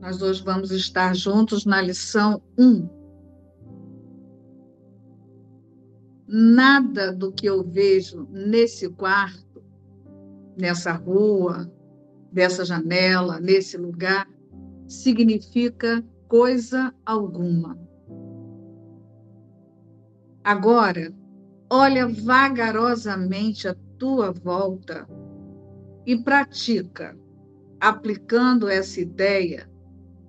Nós hoje vamos estar juntos na lição 1. Nada do que eu vejo nesse quarto, nessa rua, dessa janela, nesse lugar, significa coisa alguma. Agora, olha vagarosamente a tua volta e pratica, aplicando essa ideia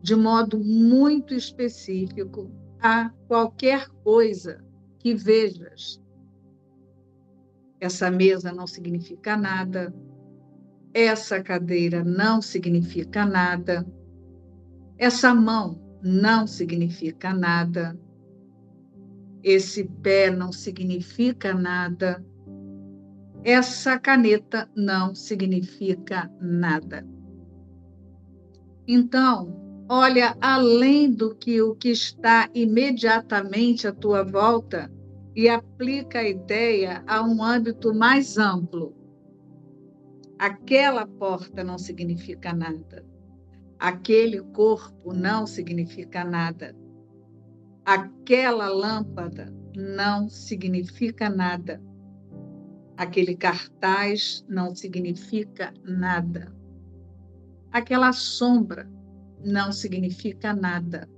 de modo muito específico a qualquer coisa que vejas. Essa mesa não significa nada, essa cadeira não significa nada, essa mão não significa nada, esse pé não significa nada, essa caneta não significa nada. Então, olha além do que o que está imediatamente à tua volta e aplica a ideia a um âmbito mais amplo. Aquela porta não significa nada. Aquele corpo não significa nada. Aquela lâmpada não significa nada. Aquele cartaz não significa nada. Aquela sombra não significa nada.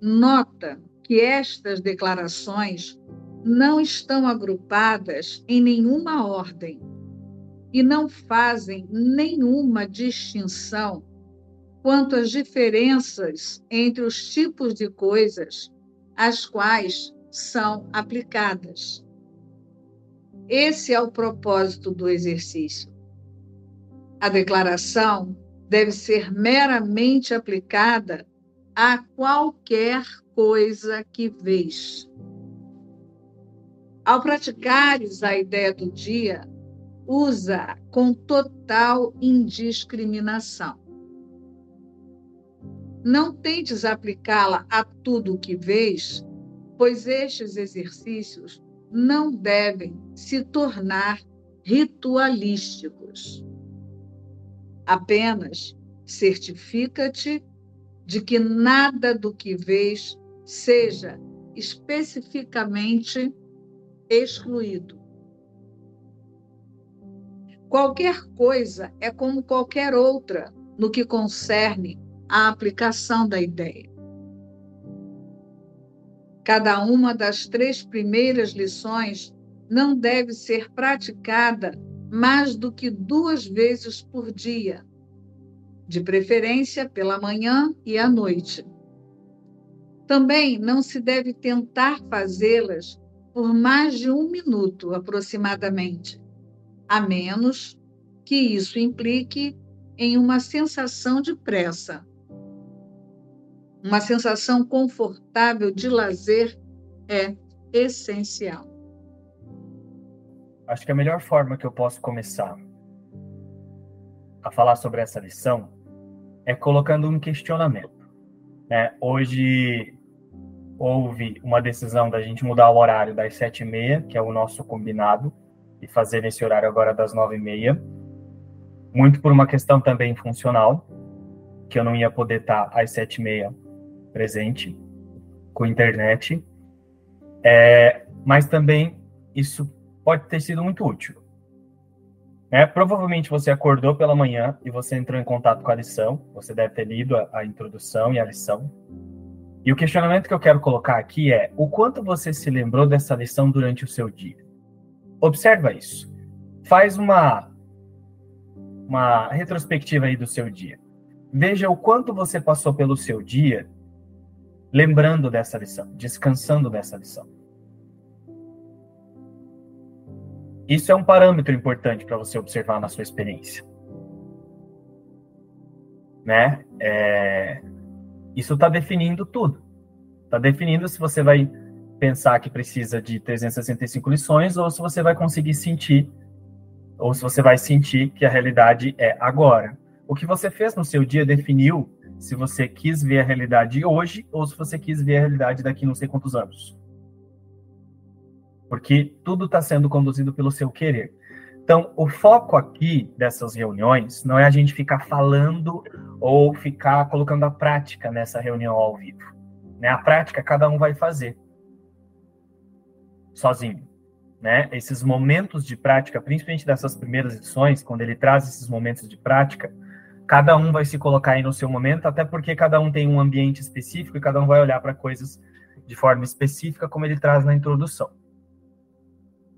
Nota que estas declarações não estão agrupadas em nenhuma ordem e não fazem nenhuma distinção quanto às diferenças entre os tipos de coisas às quais são aplicadas. Esse é o propósito do exercício. A declaração deve ser meramente aplicada a qualquer coisa que vês. Ao praticares a ideia do dia, usa com total indiscriminação. Não tentes aplicá-la a tudo o que vês, pois estes exercícios não devem se tornar ritualísticos. Apenas certifica-te de que nada do que vês seja especificamente excluído. Qualquer coisa é como qualquer outra no que concerne à aplicação da ideia. Cada uma das três primeiras lições não deve ser praticada mais do que duas vezes por dia, de preferência pela manhã e à noite. Também não se deve tentar fazê-las por mais de um minuto aproximadamente, a menos que isso implique em uma sensação de pressa uma sensação confortável de lazer é essencial. Acho que a melhor forma que eu posso começar a falar sobre essa lição é colocando um questionamento. Né? Hoje houve uma decisão da gente mudar o horário das sete e meia, que é o nosso combinado, e fazer esse horário agora das nove e meia, muito por uma questão também funcional, que eu não ia poder estar às sete e meia presente com internet, é, mas também isso pode ter sido muito útil. É, provavelmente você acordou pela manhã e você entrou em contato com a lição, você deve ter lido a, a introdução e a lição. E o questionamento que eu quero colocar aqui é: o quanto você se lembrou dessa lição durante o seu dia? Observa isso. Faz uma uma retrospectiva aí do seu dia. Veja o quanto você passou pelo seu dia lembrando dessa lição, descansando dessa lição. Isso é um parâmetro importante para você observar na sua experiência. Né? É... Isso está definindo tudo. Está definindo se você vai pensar que precisa de 365 lições ou se você vai conseguir sentir, ou se você vai sentir que a realidade é agora. O que você fez no seu dia definiu se você quis ver a realidade hoje ou se você quis ver a realidade daqui não sei quantos anos. Porque tudo está sendo conduzido pelo seu querer. Então, o foco aqui dessas reuniões não é a gente ficar falando ou ficar colocando a prática nessa reunião ao vivo. Né? A prática cada um vai fazer sozinho. Né? Esses momentos de prática, principalmente dessas primeiras lições, quando ele traz esses momentos de prática, cada um vai se colocar aí no seu momento, até porque cada um tem um ambiente específico e cada um vai olhar para coisas de forma específica, como ele traz na introdução.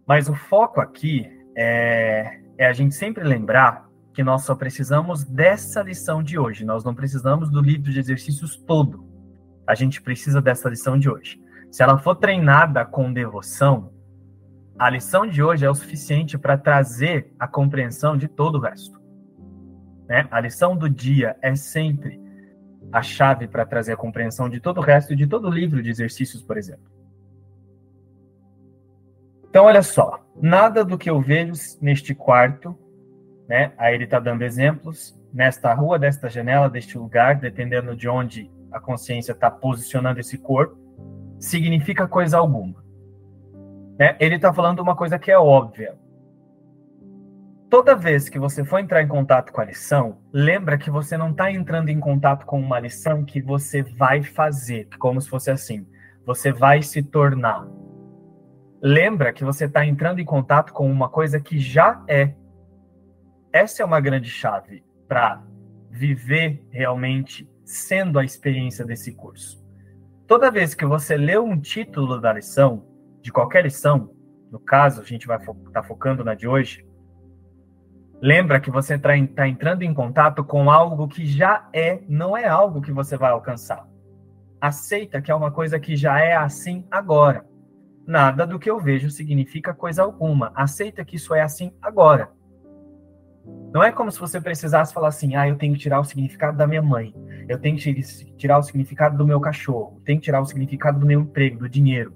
Mas o foco aqui é, é a gente sempre lembrar que nós só precisamos dessa lição de hoje. Nós não precisamos do livro de exercícios todo. A gente precisa dessa lição de hoje. Se ela for treinada com devoção, a lição de hoje é o suficiente para trazer a compreensão de todo o resto. Né? A lição do dia é sempre a chave para trazer a compreensão de todo o resto de todo o livro de exercícios, por exemplo. Então, olha só, nada do que eu vejo neste quarto, né? Aí ele está dando exemplos, nesta rua, desta janela, deste lugar, dependendo de onde a consciência está posicionando esse corpo, significa coisa alguma. Né? Ele está falando uma coisa que é óbvia. Toda vez que você for entrar em contato com a lição, lembra que você não está entrando em contato com uma lição que você vai fazer, como se fosse assim. Você vai se tornar lembra que você está entrando em contato com uma coisa que já é. Essa é uma grande chave para viver realmente sendo a experiência desse curso. Toda vez que você lê um título da lição, de qualquer lição, no caso, a gente vai estar fo tá focando na de hoje, lembra que você está tá entrando em contato com algo que já é, não é algo que você vai alcançar. Aceita que é uma coisa que já é assim agora. Nada do que eu vejo significa coisa alguma. Aceita que isso é assim agora. Não é como se você precisasse falar assim: ah, eu tenho que tirar o significado da minha mãe, eu tenho que tirar o significado do meu cachorro, eu tenho que tirar o significado do meu emprego, do dinheiro.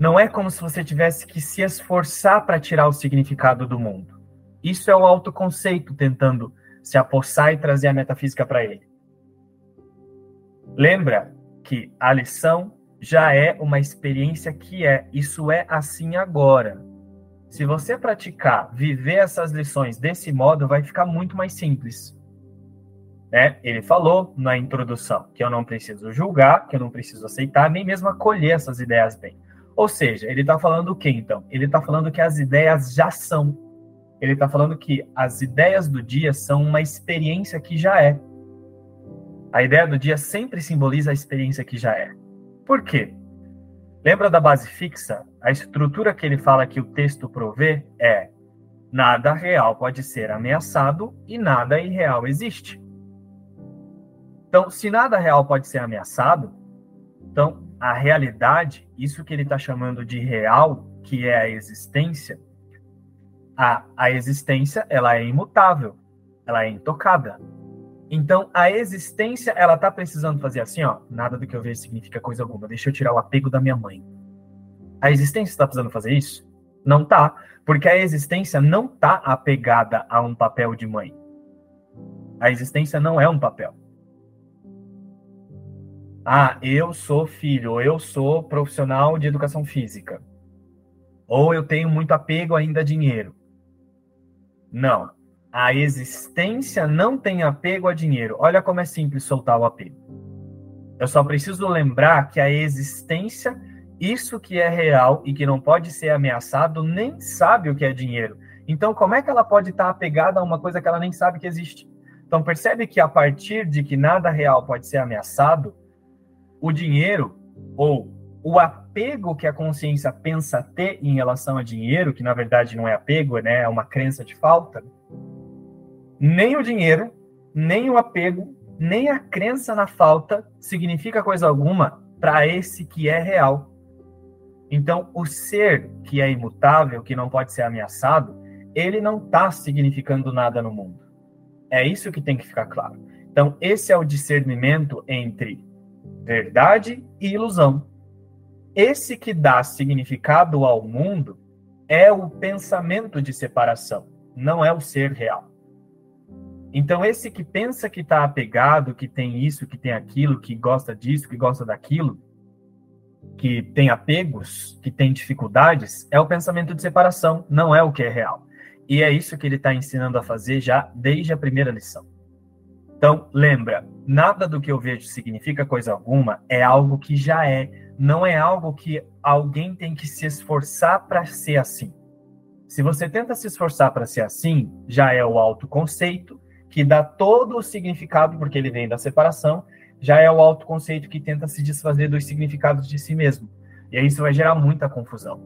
Não é como se você tivesse que se esforçar para tirar o significado do mundo. Isso é o autoconceito tentando se apossar e trazer a metafísica para ele. Lembra que a lição já é uma experiência que é. Isso é assim agora. Se você praticar, viver essas lições desse modo, vai ficar muito mais simples. Né? Ele falou na introdução que eu não preciso julgar, que eu não preciso aceitar, nem mesmo acolher essas ideias bem. Ou seja, ele está falando o que então? Ele está falando que as ideias já são. Ele está falando que as ideias do dia são uma experiência que já é. A ideia do dia sempre simboliza a experiência que já é. Por quê? Lembra da base fixa? A estrutura que ele fala que o texto provê é nada real pode ser ameaçado e nada irreal existe. Então, se nada real pode ser ameaçado, então a realidade, isso que ele está chamando de real, que é a existência, a, a existência ela é imutável, ela é intocada. Então, a existência, ela tá precisando fazer assim, ó, nada do que eu vejo significa coisa alguma. Deixa eu tirar o apego da minha mãe. A existência está precisando fazer isso? Não tá, porque a existência não tá apegada a um papel de mãe. A existência não é um papel. Ah, eu sou filho, eu sou profissional de educação física. Ou eu tenho muito apego ainda a dinheiro. Não a existência não tem apego a dinheiro. Olha como é simples soltar o apego. Eu só preciso lembrar que a existência, isso que é real e que não pode ser ameaçado, nem sabe o que é dinheiro. Então, como é que ela pode estar apegada a uma coisa que ela nem sabe que existe? Então, percebe que a partir de que nada real pode ser ameaçado, o dinheiro ou o apego que a consciência pensa ter em relação a dinheiro, que na verdade não é apego, né, é uma crença de falta, nem o dinheiro, nem o apego, nem a crença na falta significa coisa alguma para esse que é real. Então, o ser que é imutável, que não pode ser ameaçado, ele não está significando nada no mundo. É isso que tem que ficar claro. Então, esse é o discernimento entre verdade e ilusão. Esse que dá significado ao mundo é o pensamento de separação, não é o ser real. Então, esse que pensa que está apegado, que tem isso, que tem aquilo, que gosta disso, que gosta daquilo, que tem apegos, que tem dificuldades, é o pensamento de separação, não é o que é real. E é isso que ele está ensinando a fazer já desde a primeira lição. Então, lembra, nada do que eu vejo significa coisa alguma, é algo que já é, não é algo que alguém tem que se esforçar para ser assim. Se você tenta se esforçar para ser assim, já é o autoconceito, que dá todo o significado, porque ele vem da separação, já é o autoconceito que tenta se desfazer dos significados de si mesmo. E aí isso vai gerar muita confusão.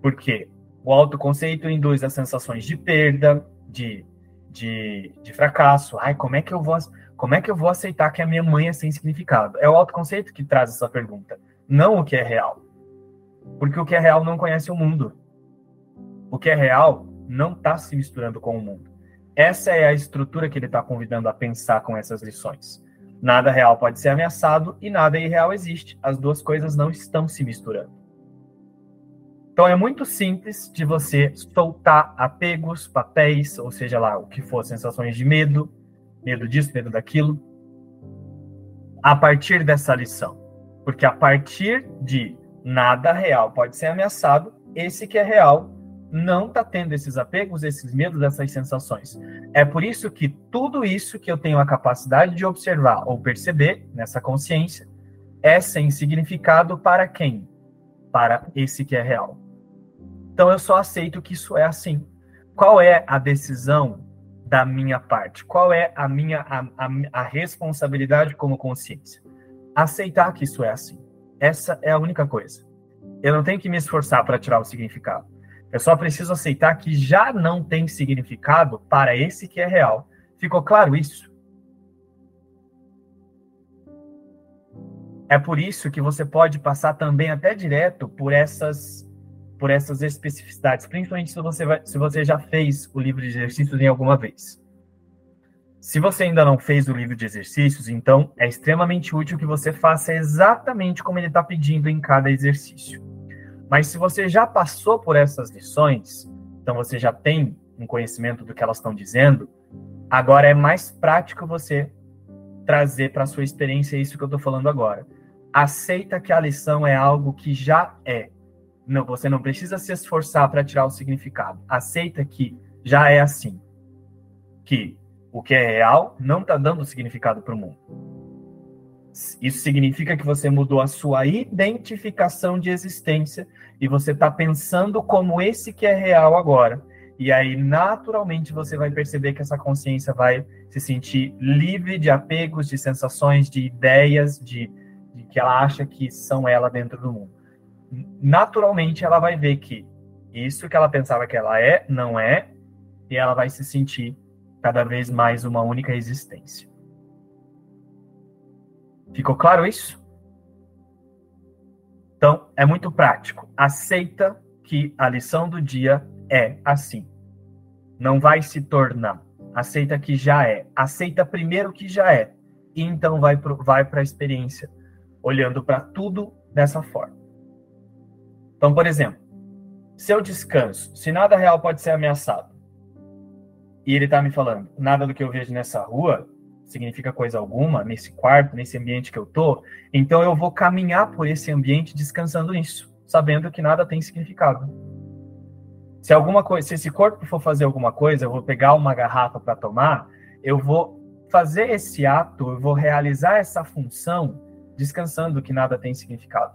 Por quê? O autoconceito induz as sensações de perda, de de, de fracasso. Ai, como é que eu vou como é que eu vou aceitar que a minha mãe é sem significado? É o autoconceito que traz essa pergunta, não o que é real. Porque o que é real não conhece o mundo. O que é real não está se misturando com o mundo. Essa é a estrutura que ele está convidando a pensar com essas lições. Nada real pode ser ameaçado e nada irreal existe. As duas coisas não estão se misturando. Então é muito simples de você soltar apegos, papéis, ou seja lá, o que for, sensações de medo, medo disso, medo daquilo, a partir dessa lição. Porque a partir de nada real pode ser ameaçado, esse que é real não está tendo esses apegos, esses medos, essas sensações. É por isso que tudo isso que eu tenho a capacidade de observar ou perceber nessa consciência é sem significado para quem? Para esse que é real. Então eu só aceito que isso é assim. Qual é a decisão da minha parte? Qual é a minha a, a, a responsabilidade como consciência? Aceitar que isso é assim. Essa é a única coisa. Eu não tenho que me esforçar para tirar o significado. Eu só preciso aceitar que já não tem significado para esse que é real. Ficou claro isso? É por isso que você pode passar também até direto por essas por essas especificidades, principalmente se você, vai, se você já fez o livro de exercícios em alguma vez. Se você ainda não fez o livro de exercícios, então é extremamente útil que você faça exatamente como ele está pedindo em cada exercício. Mas se você já passou por essas lições, então você já tem um conhecimento do que elas estão dizendo, agora é mais prático você trazer para a sua experiência isso que eu estou falando agora. Aceita que a lição é algo que já é, não, você não precisa se esforçar para tirar o significado. Aceita que já é assim. Que o que é real não está dando significado para o mundo. Isso significa que você mudou a sua identificação de existência e você está pensando como esse que é real agora. E aí, naturalmente, você vai perceber que essa consciência vai se sentir livre de apegos, de sensações, de ideias, de, de que ela acha que são ela dentro do mundo naturalmente ela vai ver que isso que ela pensava que ela é, não é, e ela vai se sentir cada vez mais uma única existência. Ficou claro isso? Então, é muito prático. Aceita que a lição do dia é assim. Não vai se tornar. Aceita que já é. Aceita primeiro que já é. E então vai para vai a experiência, olhando para tudo dessa forma. Então, por exemplo, se eu descanso, se nada real pode ser ameaçado, e ele está me falando, nada do que eu vejo nessa rua significa coisa alguma, nesse quarto, nesse ambiente que eu tô, então eu vou caminhar por esse ambiente descansando nisso, sabendo que nada tem significado. Se alguma coisa, se esse corpo for fazer alguma coisa, eu vou pegar uma garrafa para tomar, eu vou fazer esse ato, eu vou realizar essa função descansando que nada tem significado.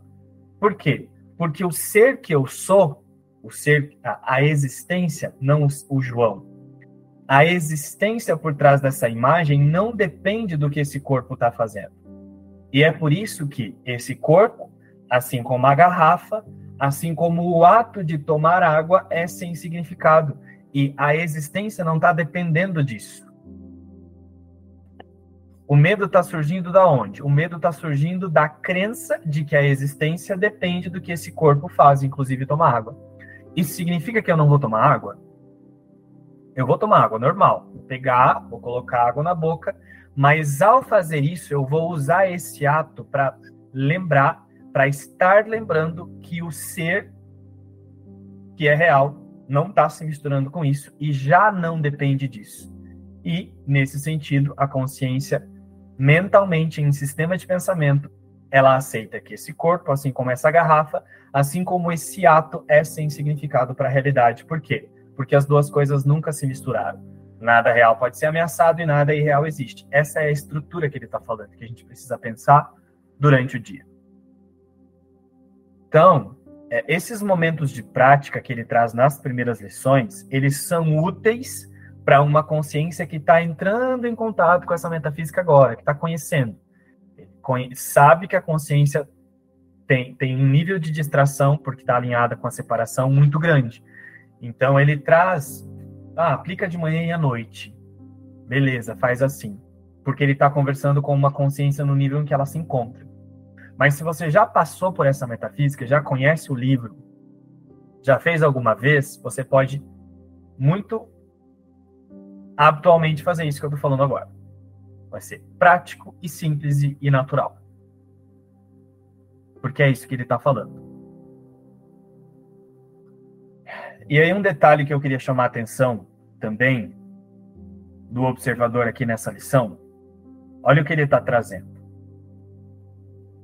Por quê? Porque o ser que eu sou, o ser, a, a existência, não o, o João, a existência por trás dessa imagem não depende do que esse corpo está fazendo. E é por isso que esse corpo, assim como a garrafa, assim como o ato de tomar água, é sem significado. E a existência não está dependendo disso. O medo está surgindo da onde? O medo está surgindo da crença de que a existência depende do que esse corpo faz, inclusive tomar água. Isso significa que eu não vou tomar água? Eu vou tomar água normal, vou pegar, vou colocar água na boca, mas ao fazer isso, eu vou usar esse ato para lembrar, para estar lembrando que o ser que é real não está se misturando com isso e já não depende disso. E, nesse sentido, a consciência mentalmente, em sistema de pensamento, ela aceita que esse corpo, assim como essa garrafa, assim como esse ato é sem significado para a realidade. Por quê? Porque as duas coisas nunca se misturaram. Nada real pode ser ameaçado e nada irreal existe. Essa é a estrutura que ele está falando, que a gente precisa pensar durante o dia. Então, é, esses momentos de prática que ele traz nas primeiras lições, eles são úteis para uma consciência que está entrando em contato com essa metafísica agora, que está conhecendo. Ele sabe que a consciência tem, tem um nível de distração, porque está alinhada com a separação, muito grande. Então, ele traz, ah, aplica de manhã e à noite. Beleza, faz assim. Porque ele está conversando com uma consciência no nível em que ela se encontra. Mas se você já passou por essa metafísica, já conhece o livro, já fez alguma vez, você pode muito habitualmente fazer isso que eu estou falando agora. Vai ser prático e simples e natural. Porque é isso que ele está falando. E aí um detalhe que eu queria chamar a atenção também do observador aqui nessa lição, olha o que ele está trazendo.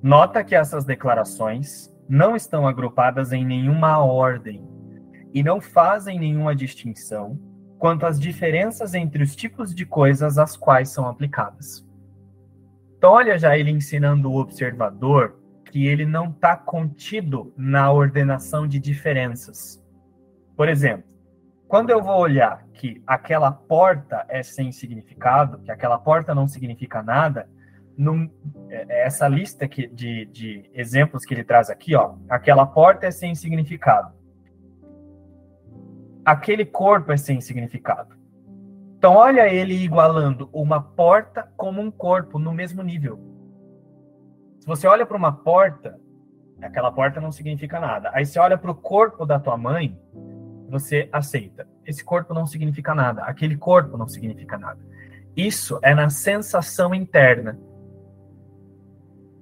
Nota que essas declarações não estão agrupadas em nenhuma ordem e não fazem nenhuma distinção quanto às diferenças entre os tipos de coisas às quais são aplicadas. Então, olha já ele ensinando o observador que ele não está contido na ordenação de diferenças. Por exemplo, quando eu vou olhar que aquela porta é sem significado, que aquela porta não significa nada, num, é, é essa lista que, de, de exemplos que ele traz aqui, ó, aquela porta é sem significado. Aquele corpo é sem significado. Então, olha ele igualando uma porta como um corpo no mesmo nível. Se você olha para uma porta, aquela porta não significa nada. Aí você olha para o corpo da tua mãe, você aceita. Esse corpo não significa nada. Aquele corpo não significa nada. Isso é na sensação interna.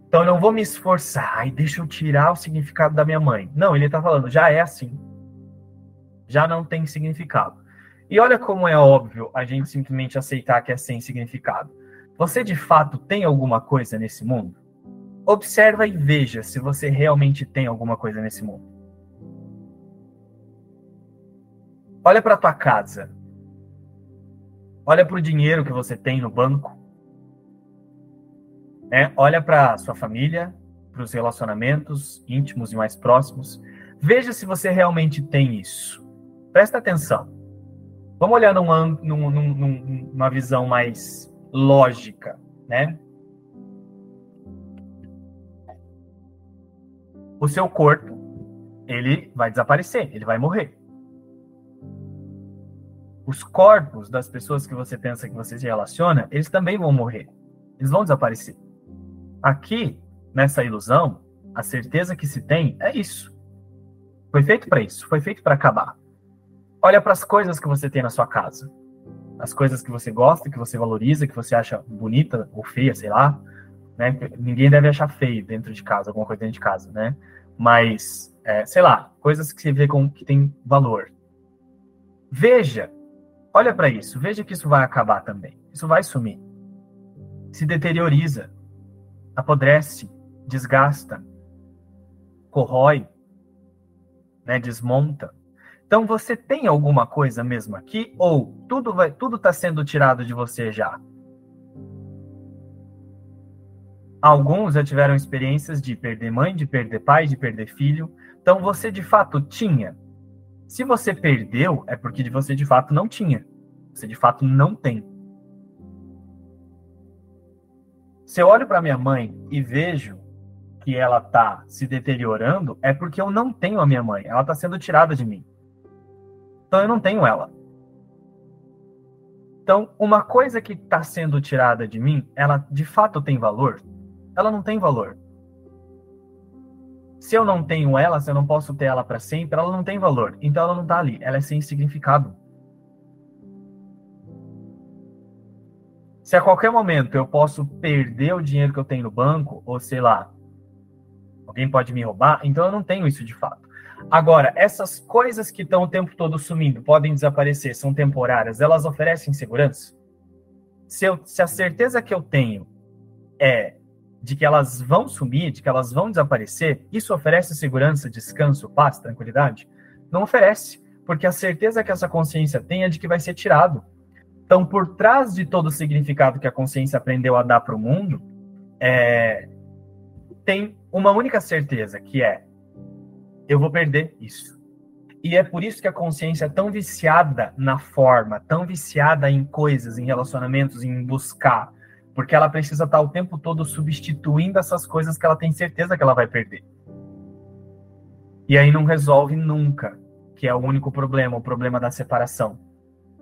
Então eu não vou me esforçar, ai, deixa eu tirar o significado da minha mãe. Não, ele está falando, já é assim. Já não tem significado. E olha como é óbvio a gente simplesmente aceitar que é sem significado. Você de fato tem alguma coisa nesse mundo? Observa e veja se você realmente tem alguma coisa nesse mundo. Olha para tua casa. Olha para o dinheiro que você tem no banco. Né? Olha para sua família, para os relacionamentos íntimos e mais próximos. Veja se você realmente tem isso. Presta atenção. Vamos olhar num, num, num, numa visão mais lógica, né? O seu corpo, ele vai desaparecer, ele vai morrer. Os corpos das pessoas que você pensa que você se relaciona, eles também vão morrer. Eles vão desaparecer. Aqui, nessa ilusão, a certeza que se tem é isso. Foi feito para isso, foi feito para acabar. Olha para as coisas que você tem na sua casa. As coisas que você gosta, que você valoriza, que você acha bonita ou feia, sei lá. Né? Ninguém deve achar feio dentro de casa, alguma coisa dentro de casa, né? Mas, é, sei lá, coisas que você vê com, que tem valor. Veja, olha para isso, veja que isso vai acabar também. Isso vai sumir. Se deterioriza apodrece, desgasta, corrói, né, desmonta. Então você tem alguma coisa mesmo aqui ou tudo vai tudo está sendo tirado de você já? Alguns já tiveram experiências de perder mãe, de perder pai, de perder filho. Então você de fato tinha. Se você perdeu, é porque você de fato não tinha. Você de fato não tem. Se eu olho para minha mãe e vejo que ela está se deteriorando, é porque eu não tenho a minha mãe. Ela está sendo tirada de mim. Então eu não tenho ela. Então, uma coisa que está sendo tirada de mim, ela de fato tem valor? Ela não tem valor. Se eu não tenho ela, se eu não posso ter ela para sempre, ela não tem valor. Então ela não está ali. Ela é sem significado. Se a qualquer momento eu posso perder o dinheiro que eu tenho no banco, ou sei lá, alguém pode me roubar, então eu não tenho isso de fato. Agora, essas coisas que estão o tempo todo sumindo, podem desaparecer, são temporárias, elas oferecem segurança? Se, eu, se a certeza que eu tenho é de que elas vão sumir, de que elas vão desaparecer, isso oferece segurança, descanso, paz, tranquilidade? Não oferece, porque a certeza que essa consciência tem é de que vai ser tirado. Então, por trás de todo o significado que a consciência aprendeu a dar para o mundo, é, tem uma única certeza, que é eu vou perder isso. E é por isso que a consciência é tão viciada na forma, tão viciada em coisas, em relacionamentos, em buscar, porque ela precisa estar o tempo todo substituindo essas coisas que ela tem certeza que ela vai perder. E aí não resolve nunca, que é o único problema, o problema da separação.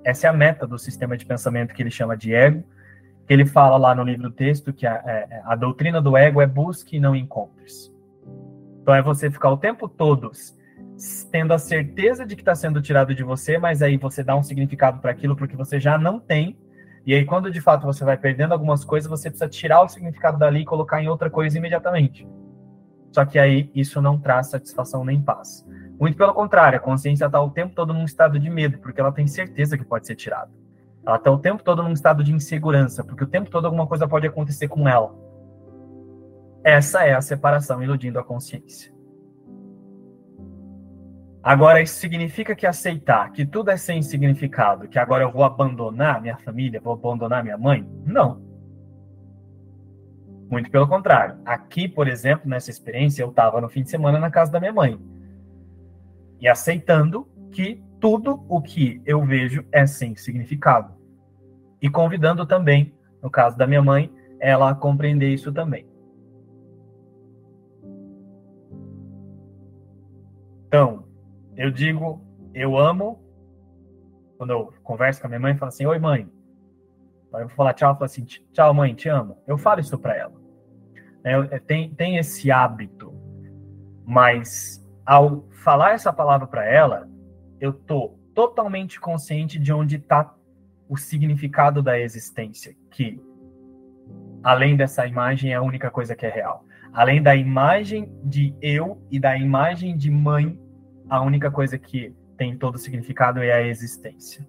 Essa é a meta do sistema de pensamento que ele chama de ego, que ele fala lá no livro texto que a, a, é, a doutrina do ego é busque e não encontres. Então é você ficar o tempo todo tendo a certeza de que está sendo tirado de você, mas aí você dá um significado para aquilo porque você já não tem. E aí, quando de fato você vai perdendo algumas coisas, você precisa tirar o significado dali e colocar em outra coisa imediatamente. Só que aí isso não traz satisfação nem paz. Muito pelo contrário, a consciência está o tempo todo num estado de medo, porque ela tem certeza que pode ser tirada. Ela está o tempo todo num estado de insegurança, porque o tempo todo alguma coisa pode acontecer com ela. Essa é a separação iludindo a consciência. Agora, isso significa que aceitar que tudo é sem significado, que agora eu vou abandonar minha família, vou abandonar minha mãe? Não. Muito pelo contrário. Aqui, por exemplo, nessa experiência, eu estava no fim de semana na casa da minha mãe. E aceitando que tudo o que eu vejo é sem significado. E convidando também, no caso da minha mãe, ela a compreender isso também. Então, eu digo, eu amo, quando eu converso com a minha mãe, eu falo assim, oi mãe. Aí eu vou falar tchau, eu falo assim, tchau mãe, te amo. Eu falo isso para ela. É, tem, tem esse hábito, mas ao falar essa palavra para ela, eu tô totalmente consciente de onde está o significado da existência, que além dessa imagem é a única coisa que é real. Além da imagem de eu e da imagem de mãe, a única coisa que tem todo significado é a existência.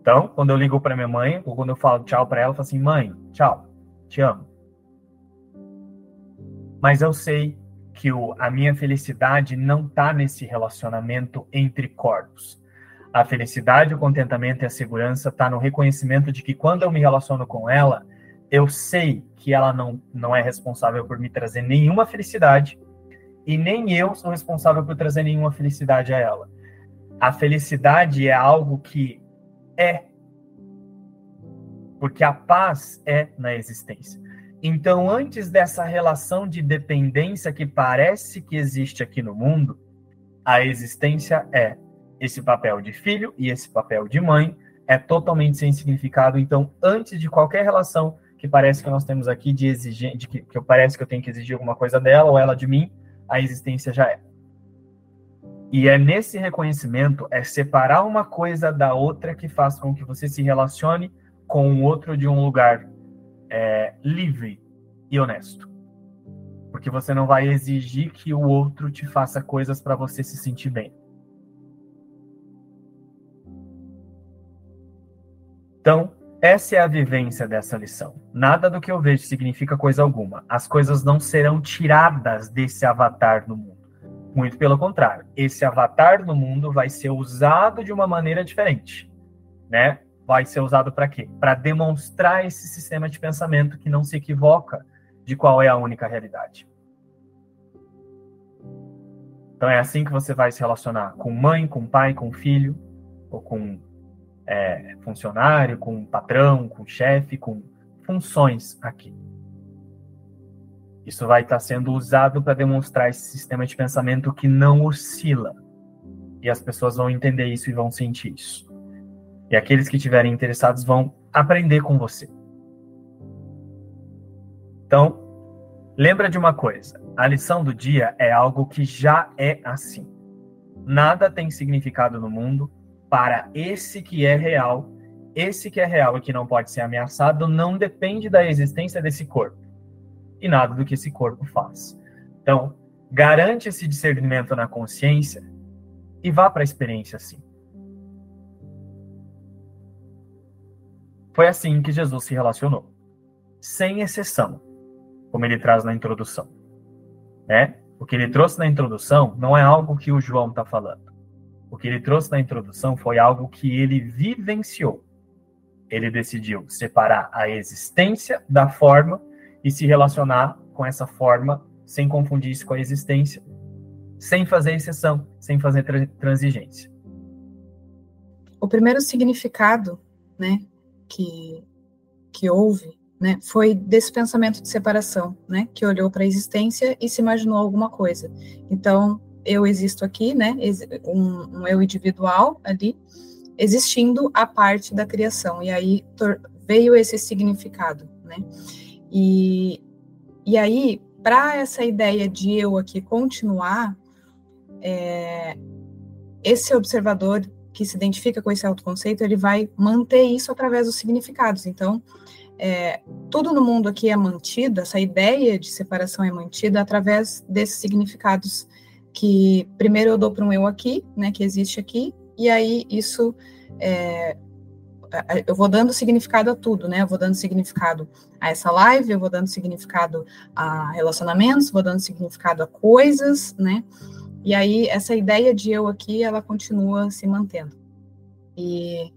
Então, quando eu ligo para minha mãe, ou quando eu falo tchau para ela, eu falo assim: mãe, tchau, te amo. Mas eu sei que o, a minha felicidade não está nesse relacionamento entre corpos. A felicidade, o contentamento e a segurança está no reconhecimento de que quando eu me relaciono com ela, eu sei que ela não, não é responsável por me trazer nenhuma felicidade e nem eu sou responsável por trazer nenhuma felicidade a ela. A felicidade é algo que é. Porque a paz é na existência. Então, antes dessa relação de dependência que parece que existe aqui no mundo, a existência é esse papel de filho e esse papel de mãe é totalmente sem significado. Então, antes de qualquer relação que parece que nós temos aqui de exigir, de que, que parece que eu tenho que exigir alguma coisa dela ou ela de mim, a existência já é. E é nesse reconhecimento, é separar uma coisa da outra que faz com que você se relacione com o outro de um lugar é, livre e honesto. Porque você não vai exigir que o outro te faça coisas para você se sentir bem. Então, essa é a vivência dessa lição. Nada do que eu vejo significa coisa alguma. As coisas não serão tiradas desse avatar no mundo. Muito pelo contrário, esse avatar no mundo vai ser usado de uma maneira diferente, né? vai ser usado para quê? Para demonstrar esse sistema de pensamento que não se equivoca de qual é a única realidade. Então é assim que você vai se relacionar com mãe, com pai, com filho, ou com é, funcionário, com patrão, com chefe, com funções aqui. Isso vai estar sendo usado para demonstrar esse sistema de pensamento que não oscila. E as pessoas vão entender isso e vão sentir isso. E aqueles que estiverem interessados vão aprender com você. Então, lembra de uma coisa: a lição do dia é algo que já é assim. Nada tem significado no mundo para esse que é real. Esse que é real e que não pode ser ameaçado não depende da existência desse corpo e nada do que esse corpo faz. Então, garante esse discernimento na consciência e vá para a experiência assim. Foi assim que Jesus se relacionou, sem exceção, como ele traz na introdução. Né? O que ele trouxe na introdução não é algo que o João está falando. O que ele trouxe na introdução foi algo que ele vivenciou. Ele decidiu separar a existência da forma e se relacionar com essa forma sem confundir isso com a existência, sem fazer exceção, sem fazer transigência. O primeiro significado, né, que que houve, né, foi desse pensamento de separação, né, que olhou para a existência e se imaginou alguma coisa. Então, eu existo aqui, né, um, um eu individual ali, existindo a parte da criação. E aí veio esse significado, né? E, e aí, para essa ideia de eu aqui continuar, é, esse observador que se identifica com esse autoconceito, ele vai manter isso através dos significados. Então, é, tudo no mundo aqui é mantido, essa ideia de separação é mantida através desses significados que primeiro eu dou para um eu aqui, né, que existe aqui, e aí isso é, eu vou dando significado a tudo, né? Eu vou dando significado a essa live, eu vou dando significado a relacionamentos, vou dando significado a coisas, né? E aí essa ideia de eu aqui, ela continua se mantendo. E,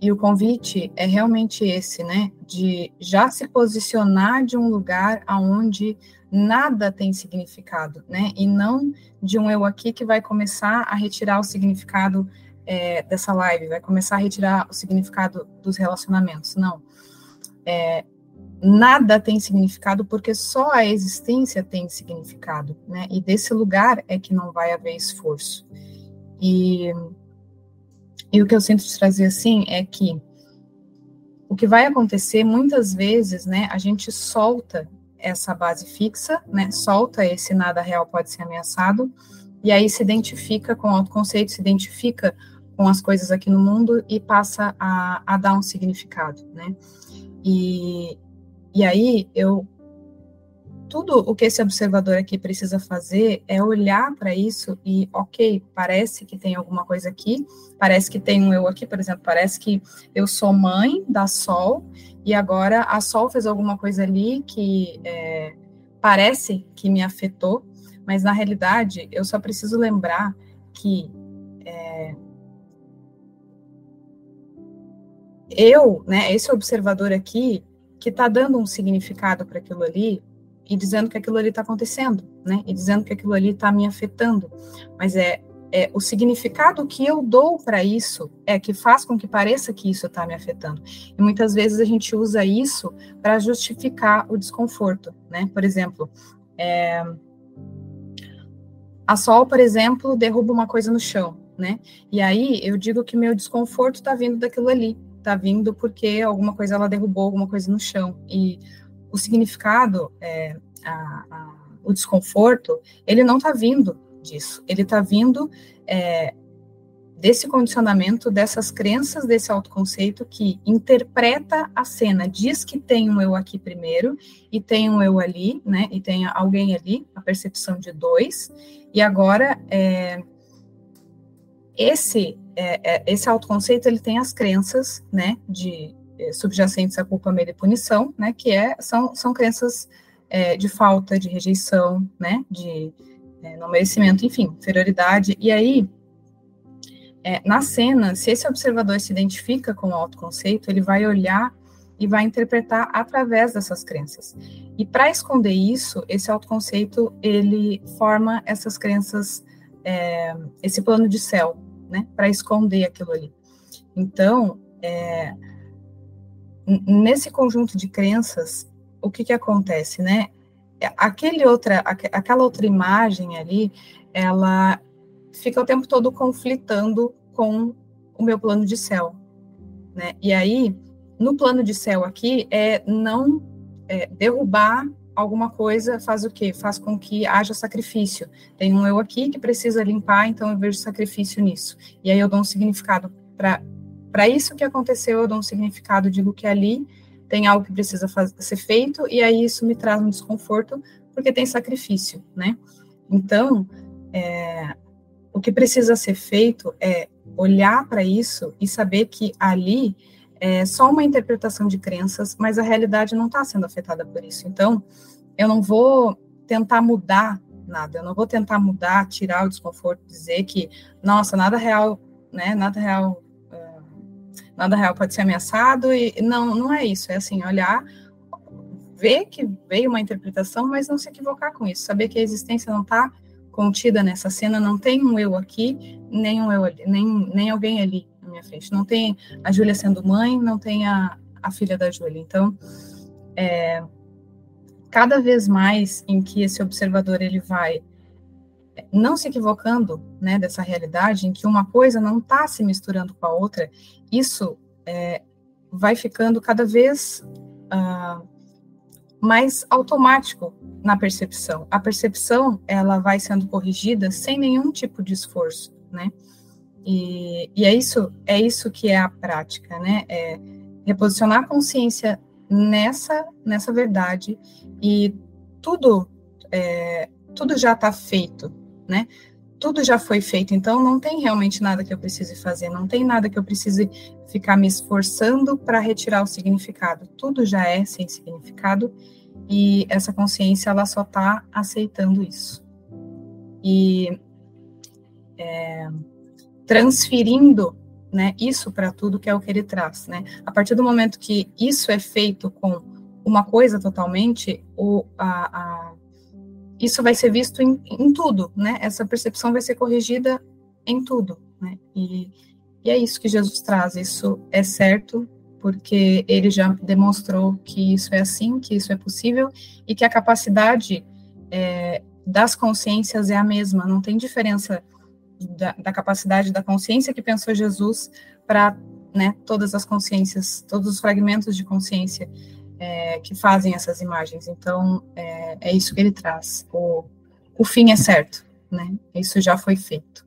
e o convite é realmente esse, né? De já se posicionar de um lugar aonde nada tem significado, né? E não de um eu aqui que vai começar a retirar o significado é, dessa live, vai começar a retirar o significado dos relacionamentos. Não. É, nada tem significado porque só a existência tem significado, né? E desse lugar é que não vai haver esforço. E, e o que eu sinto de trazer assim é que o que vai acontecer muitas vezes, né? A gente solta essa base fixa, né? Solta esse nada real pode ser ameaçado, e aí se identifica com o autoconceito, se identifica com as coisas aqui no mundo e passa a, a dar um significado, né? E, e aí eu tudo o que esse observador aqui precisa fazer é olhar para isso e, ok, parece que tem alguma coisa aqui, parece que tem um eu aqui, por exemplo, parece que eu sou mãe da Sol e agora a Sol fez alguma coisa ali que é, parece que me afetou, mas na realidade eu só preciso lembrar que é, eu, né, esse observador aqui, que está dando um significado para aquilo ali e dizendo que aquilo ali está acontecendo, né, e dizendo que aquilo ali está me afetando, mas é é, o significado que eu dou para isso é que faz com que pareça que isso está me afetando. E muitas vezes a gente usa isso para justificar o desconforto, né? Por exemplo, é, a Sol, por exemplo, derruba uma coisa no chão, né? E aí eu digo que meu desconforto está vindo daquilo ali, está vindo porque alguma coisa ela derrubou alguma coisa no chão. E o significado, é, a, a, o desconforto, ele não está vindo disso. Ele está vindo é, desse condicionamento, dessas crenças, desse autoconceito que interpreta a cena, diz que tem um eu aqui primeiro e tem um eu ali, né? E tem alguém ali, a percepção de dois. E agora é, esse é, é, esse autoconceito ele tem as crenças, né? De subjacentes à culpa, medo e punição, né? Que é são são crenças é, de falta, de rejeição, né? De é, no merecimento, enfim, inferioridade. E aí, é, na cena, se esse observador se identifica com o autoconceito, ele vai olhar e vai interpretar através dessas crenças. E para esconder isso, esse autoconceito, ele forma essas crenças, é, esse plano de céu, né, para esconder aquilo ali. Então, é, nesse conjunto de crenças, o que que acontece, né? aquele outra, aquela outra imagem ali, ela fica o tempo todo conflitando com o meu plano de céu, né? E aí, no plano de céu aqui, é não é, derrubar alguma coisa faz o quê? Faz com que haja sacrifício. Tem um eu aqui que precisa limpar, então eu vejo sacrifício nisso. E aí eu dou um significado para para isso que aconteceu, eu dou um significado, digo que ali tem algo que precisa fazer, ser feito, e aí isso me traz um desconforto, porque tem sacrifício, né? Então, é, o que precisa ser feito é olhar para isso e saber que ali é só uma interpretação de crenças, mas a realidade não está sendo afetada por isso. Então, eu não vou tentar mudar nada, eu não vou tentar mudar, tirar o desconforto, dizer que, nossa, nada real, né, nada real, nada real pode ser ameaçado, e não, não é isso, é assim, olhar, ver que veio uma interpretação, mas não se equivocar com isso, saber que a existência não está contida nessa cena, não tem um eu aqui, nem um eu ali, nem, nem alguém ali na minha frente. Não tem a Júlia sendo mãe, não tem a, a filha da Júlia. Então, é, cada vez mais em que esse observador ele vai não se equivocando né, dessa realidade, em que uma coisa não está se misturando com a outra, isso é, vai ficando cada vez uh, mais automático na percepção. A percepção ela vai sendo corrigida sem nenhum tipo de esforço, né? E, e é isso é isso que é a prática, né? É reposicionar a consciência nessa nessa verdade e tudo é, tudo já está feito, né? Tudo já foi feito, então não tem realmente nada que eu precise fazer, não tem nada que eu precise ficar me esforçando para retirar o significado. Tudo já é sem significado e essa consciência ela só está aceitando isso e é, transferindo né, isso para tudo que é o que ele traz, né? A partir do momento que isso é feito com uma coisa totalmente, o, a, a, isso vai ser visto em, em, tudo, né? Essa percepção vai ser corrigida em tudo, né? E, e é isso que Jesus traz. Isso é certo porque ele já demonstrou que isso é assim, que isso é possível e que a capacidade é, das consciências é a mesma, não tem diferença da, da capacidade da consciência que pensou Jesus para né, todas as consciências, todos os fragmentos de consciência é, que fazem essas imagens. Então, é, é, isso que ele traz. O, o fim é certo, né? Isso já foi feito.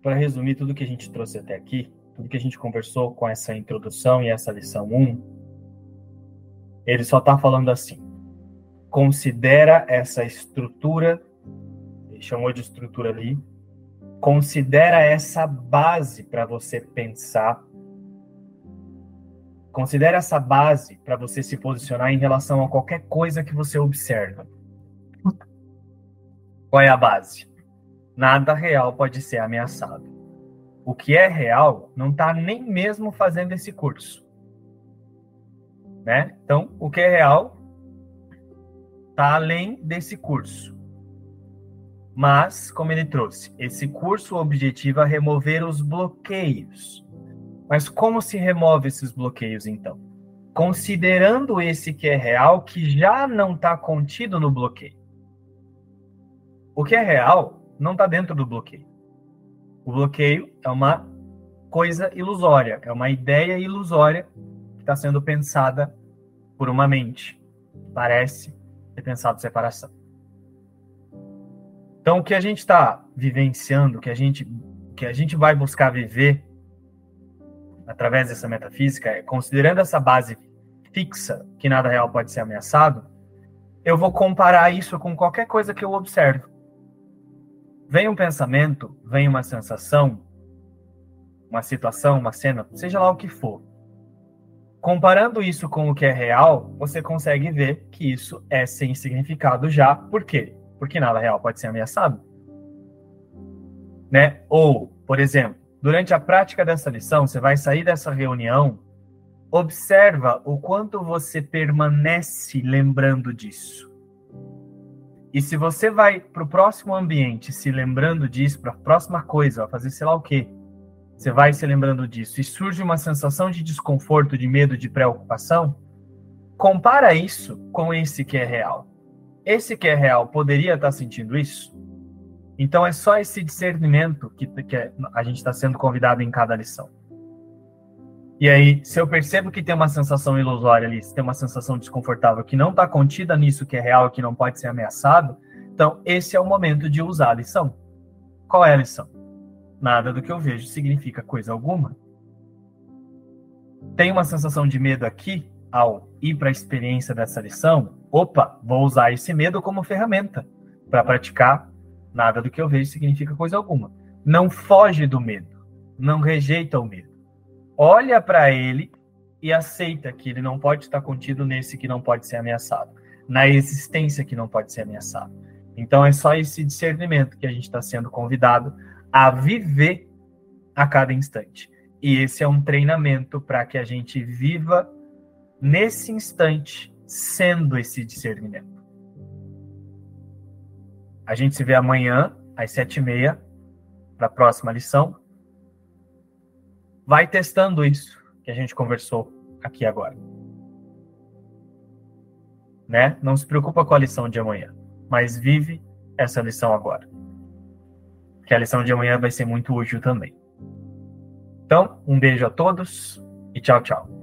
Para resumir tudo que a gente trouxe até aqui, tudo que a gente conversou com essa introdução e essa lição 1, ele só está falando assim: considera essa estrutura, ele chamou de estrutura ali, considera essa base para você pensar, considera essa base para você se posicionar em relação a qualquer coisa que você observa. Qual é a base? Nada real pode ser ameaçado o que é real não está nem mesmo fazendo esse curso. Né? Então, o que é real está além desse curso. Mas, como ele trouxe, esse curso objetiva remover os bloqueios. Mas como se remove esses bloqueios, então? Considerando esse que é real, que já não está contido no bloqueio. O que é real não está dentro do bloqueio. O bloqueio é uma coisa ilusória, é uma ideia ilusória que está sendo pensada por uma mente. Parece ter pensado separação. Então, o que a gente está vivenciando, que a gente, que a gente vai buscar viver através dessa metafísica, é considerando essa base fixa, que nada real pode ser ameaçado, eu vou comparar isso com qualquer coisa que eu observo. Vem um pensamento, vem uma sensação, uma situação, uma cena, seja lá o que for. Comparando isso com o que é real, você consegue ver que isso é sem significado já. Por quê? Porque nada real pode ser ameaçado. Né? Ou, por exemplo, durante a prática dessa lição, você vai sair dessa reunião, observa o quanto você permanece lembrando disso. E se você vai para o próximo ambiente se lembrando disso, para a próxima coisa, fazer sei lá o quê, você vai se lembrando disso e surge uma sensação de desconforto, de medo, de preocupação, compara isso com esse que é real. Esse que é real poderia estar sentindo isso? Então é só esse discernimento que, que a gente está sendo convidado em cada lição. E aí, se eu percebo que tem uma sensação ilusória ali, se tem uma sensação desconfortável que não está contida nisso que é real, que não pode ser ameaçado, então esse é o momento de usar a lição. Qual é a lição? Nada do que eu vejo significa coisa alguma. Tem uma sensação de medo aqui ao ir para a experiência dessa lição? Opa, vou usar esse medo como ferramenta para praticar. Nada do que eu vejo significa coisa alguma. Não foge do medo, não rejeita o medo olha para ele e aceita que ele não pode estar contido nesse que não pode ser ameaçado, na existência que não pode ser ameaçado. Então é só esse discernimento que a gente está sendo convidado a viver a cada instante. E esse é um treinamento para que a gente viva nesse instante sendo esse discernimento. A gente se vê amanhã às sete e meia para a próxima lição. Vai testando isso que a gente conversou aqui agora. Né? Não se preocupa com a lição de amanhã, mas vive essa lição agora. Que a lição de amanhã vai ser muito útil também. Então, um beijo a todos e tchau, tchau.